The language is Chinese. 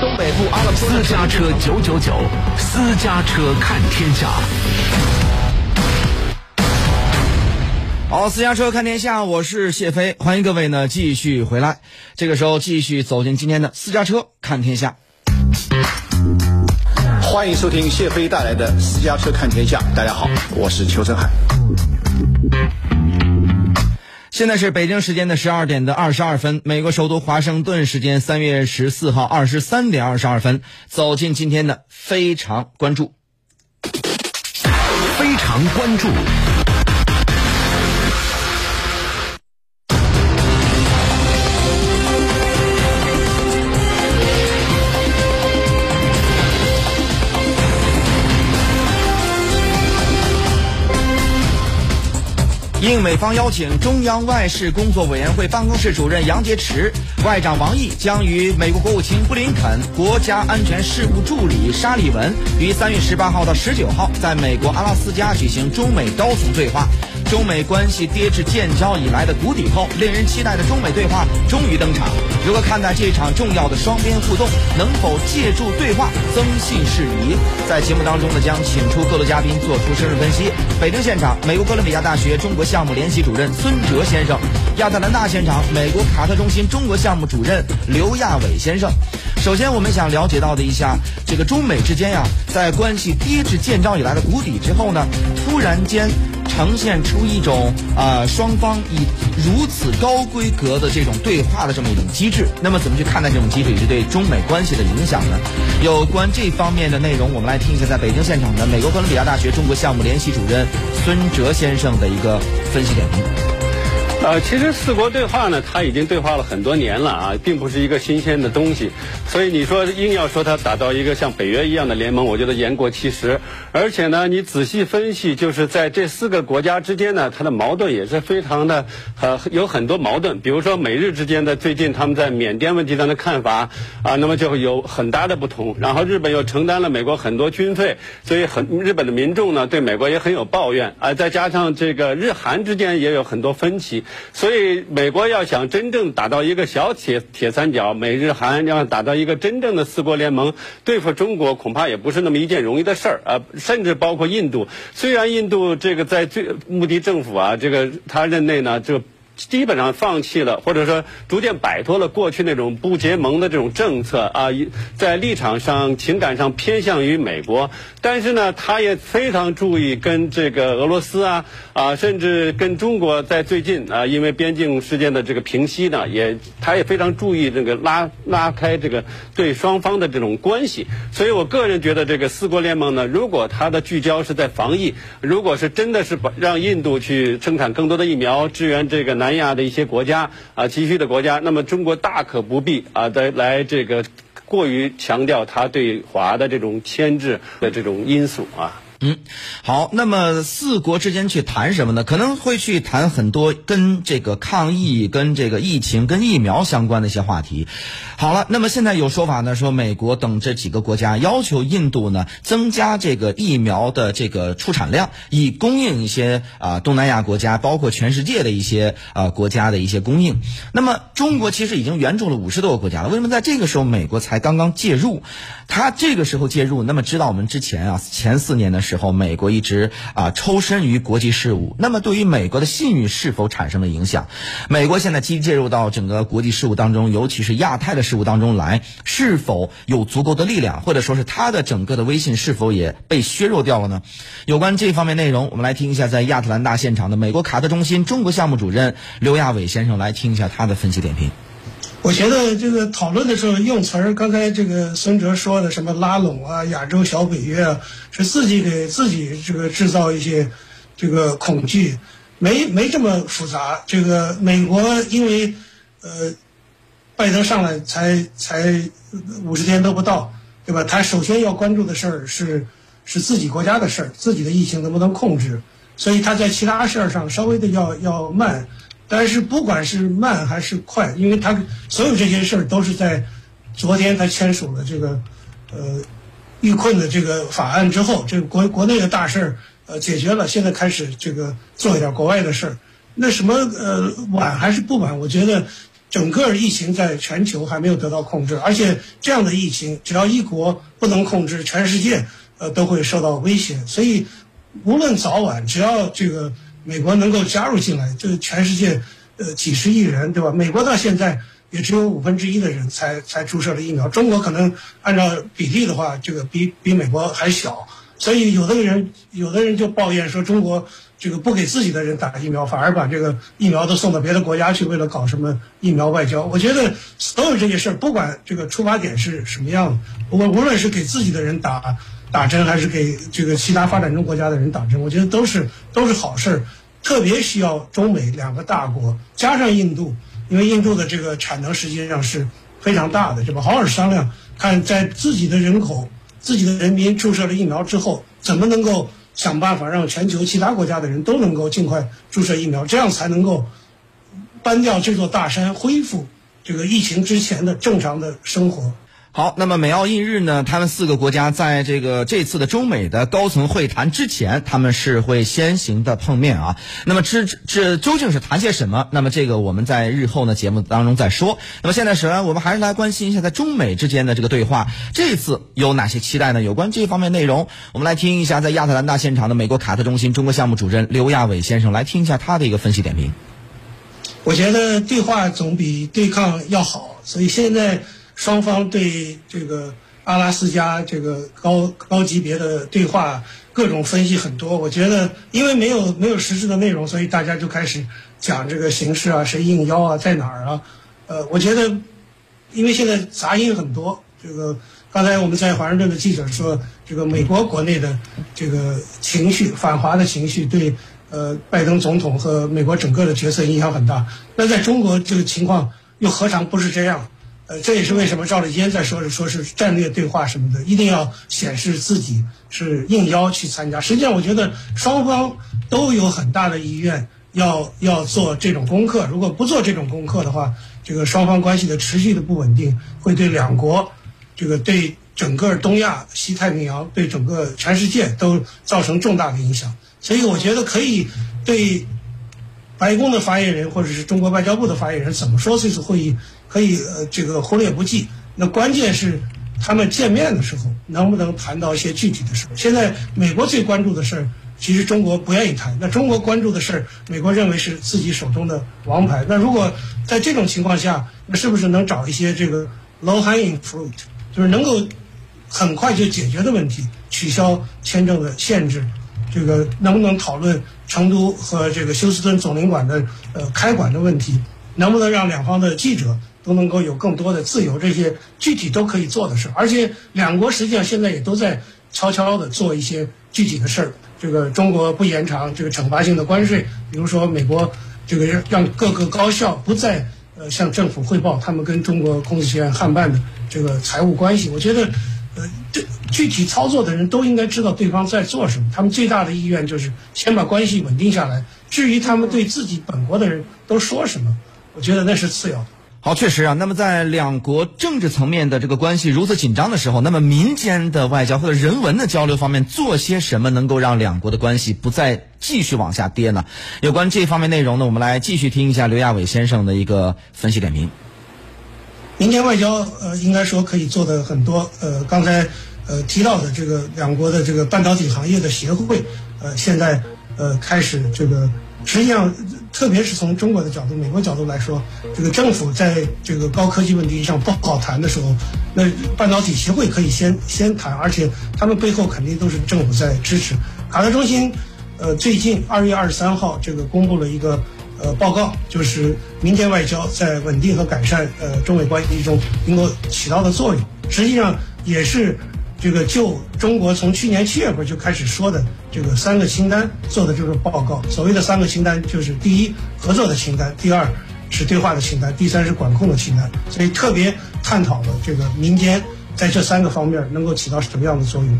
东北部阿拉斯加车九九九，私家车看天下。好，私家车看天下，我是谢飞，欢迎各位呢继续回来。这个时候继续走进今天的私家车看天下。欢迎收听谢飞带来的私家车看天下。大家好，我是邱振海。现在是北京时间的十二点的二十二分，美国首都华盛顿时间三月十四号二十三点二十二分，走进今天的非常关注。非常关注。应美方邀请，中央外事工作委员会办公室主任杨洁篪、外长王毅将与美国国务卿布林肯、国家安全事务助理沙利文于三月十八号到十九号在美国阿拉斯加举行中美高层对话。中美关系跌至建交以来的谷底后，令人期待的中美对话终于登场。如何看待这场重要的双边互动？能否借助对话增信事宜？在节目当中呢，将请出各路嘉宾做出深入分析。北京现场，美国哥伦比亚大学中国项目联席主任孙哲先生；亚特兰大现场，美国卡特中心中国项目主任刘亚伟先生。首先，我们想了解到的一下，这个中美之间呀，在关系跌至建交以来的谷底之后呢，突然间呈现出一种啊、双方以如此高规格的这种对话的这么一种机制。那么，怎么去看待这种机制以及对中美关系的影响呢？有关这方面的内容，我们来听一下在北京现场的美国哥伦比亚大学中国项目联席主任孙哲先生的一个分析点评。呃，其实四国对话呢，它已经对话了很多年了啊，并不是一个新鲜的东西。所以你说硬要说它打造一个像北约一样的联盟，我觉得言过其实。而且呢，你仔细分析，就是在这四个国家之间呢，它的矛盾也是非常的呃有很多矛盾。比如说美日之间的最近他们在缅甸问题上的看法啊，那么就有很大的不同。然后日本又承担了美国很多军费，所以很日本的民众呢对美国也很有抱怨啊。再加上这个日韩之间也有很多分歧。所以，美国要想真正打造一个小铁铁三角，美日韩要打造一个真正的四国联盟，对付中国恐怕也不是那么一件容易的事儿啊！甚至包括印度，虽然印度这个在最穆迪政府啊，这个他任内呢，就。基本上放弃了，或者说逐渐摆脱了过去那种不结盟的这种政策啊，在立场上、情感上偏向于美国。但是呢，他也非常注意跟这个俄罗斯啊啊，甚至跟中国在最近啊，因为边境事件的这个平息呢，也他也非常注意这个拉拉开这个对双方的这种关系。所以我个人觉得，这个四国联盟呢，如果它的聚焦是在防疫，如果是真的是把让印度去生产更多的疫苗，支援这个南南亚的一些国家啊，急需的国家，那么中国大可不必啊，再来这个过于强调他对华的这种牵制的这种因素啊。嗯，好，那么四国之间去谈什么呢？可能会去谈很多跟这个抗疫、跟这个疫情、跟疫苗相关的一些话题。好了，那么现在有说法呢，说美国等这几个国家要求印度呢增加这个疫苗的这个出产量，以供应一些啊、东南亚国家，包括全世界的一些啊、国家的一些供应。那么中国其实已经援助了五十多个国家了，为什么在这个时候美国才刚刚介入？他这个时候介入，那么知道我们之前啊前四年的时候，美国一直啊抽身于国际事务，那么对于美国的信誉是否产生了影响？美国现在积极介入到整个国际事务当中，尤其是亚太的事务当中来，是否有足够的力量，或者说是他的整个的威信是否也被削弱掉了呢？有关这方面内容，我们来听一下在亚特兰大现场的美国卡特中心中国项目主任刘亚伟先生来听一下他的分析点评。我觉得这个讨论的时候用词儿，刚才这个孙哲说的什么拉拢啊、亚洲小北约啊，是自己给自己这个制造一些这个恐惧，没没这么复杂。这个美国因为呃，拜登上来才才五十天都不到，对吧？他首先要关注的事儿是是自己国家的事儿，自己的疫情能不能控制，所以他在其他事儿上稍微的要要慢。但是不管是慢还是快，因为他所有这些事儿都是在昨天他签署了这个呃遇困的这个法案之后，这个国国内的大事儿呃解决了，现在开始这个做一点国外的事儿。那什么呃晚还是不晚？我觉得整个疫情在全球还没有得到控制，而且这样的疫情，只要一国不能控制，全世界呃都会受到威胁。所以，无论早晚，只要这个美国能够加入进来，这全世界呃几十亿人，对吧？美国到现在也只有五分之一的人才才注射了疫苗，中国可能按照比例的话，这个比比美国还小。所以，有的人有的人就抱怨说，中国这个不给自己的人打疫苗，反而把这个疫苗都送到别的国家去，为了搞什么疫苗外交。我觉得所有这些事儿，不管这个出发点是什么样的，无无论是给自己的人打打针，还是给这个其他发展中国家的人打针，我觉得都是都是好事儿。特别需要中美两个大国加上印度，因为印度的这个产能实际上是非常大的，对吧？好好商量，看在自己的人口。自己的人民注射了疫苗之后，怎么能够想办法让全球其他国家的人都能够尽快注射疫苗，这样才能够搬掉这座大山，恢复这个疫情之前的正常的生活。好，那么美澳印日呢？他们四个国家在这个这次的中美的高层会谈之前，他们是会先行的碰面啊。那么这这究竟是谈些什么？那么这个我们在日后呢节目当中再说。那么现在首先我们还是来关心一下在中美之间的这个对话，这次有哪些期待呢？有关这方面内容，我们来听一下在亚特兰大现场的美国卡特中心中国项目主任刘亚伟先生来听一下他的一个分析点评。我觉得对话总比对抗要好，所以现在。双方对这个阿拉斯加这个高高级别的对话各种分析很多，我觉得因为没有没有实质的内容，所以大家就开始讲这个形式啊，谁应邀啊，在哪儿啊？呃，我觉得因为现在杂音很多，这个刚才我们在华盛顿的记者说，这个美国国内的这个情绪反华的情绪对呃拜登总统和美国整个的角色影响很大。那在中国这个情况又何尝不是这样？这也是为什么赵立坚在说是说是战略对话什么的，一定要显示自己是应邀去参加。实际上，我觉得双方都有很大的意愿要要做这种功课。如果不做这种功课的话，这个双方关系的持续的不稳定，会对两国，这个对整个东亚、西太平洋、对整个全世界都造成重大的影响。所以，我觉得可以对白宫的发言人或者是中国外交部的发言人怎么说这次会议。可以呃，这个忽略不计。那关键是他们见面的时候能不能谈到一些具体的事儿。现在美国最关注的事儿，其实中国不愿意谈。那中国关注的事儿，美国认为是自己手中的王牌。那如果在这种情况下，那是不是能找一些这个 low hanging fruit，就是能够很快就解决的问题，取消签证的限制？这个能不能讨论成都和这个休斯敦总领馆的呃开馆的问题？能不能让两方的记者？都能够有更多的自由，这些具体都可以做的事儿，而且两国实际上现在也都在悄悄的做一些具体的事儿。这个中国不延长这个惩罚性的关税，比如说美国这个让各个高校不再呃向政府汇报他们跟中国孔子学院汉办的这个财务关系。我觉得，呃，这具体操作的人都应该知道对方在做什么，他们最大的意愿就是先把关系稳定下来。至于他们对自己本国的人都说什么，我觉得那是次要的。好，确实啊。那么在两国政治层面的这个关系如此紧张的时候，那么民间的外交或者人文的交流方面做些什么，能够让两国的关系不再继续往下跌呢？有关这方面内容呢，我们来继续听一下刘亚伟先生的一个分析点评。民间外交，呃，应该说可以做的很多。呃，刚才呃提到的这个两国的这个半导体行业的协会，呃，现在呃开始这个。实际上，特别是从中国的角度、美国角度来说，这个政府在这个高科技问题上不好谈的时候，那半导体协会可以先先谈，而且他们背后肯定都是政府在支持。卡特中心，呃，最近二月二十三号这个公布了一个呃报告，就是民间外交在稳定和改善呃中美关系中能够起到的作用。实际上也是。这个就中国从去年七月份就开始说的这个三个清单做的这个报告，所谓的三个清单就是第一合作的清单，第二是对话的清单，第三是管控的清单。所以特别探讨了这个民间在这三个方面能够起到什么样的作用。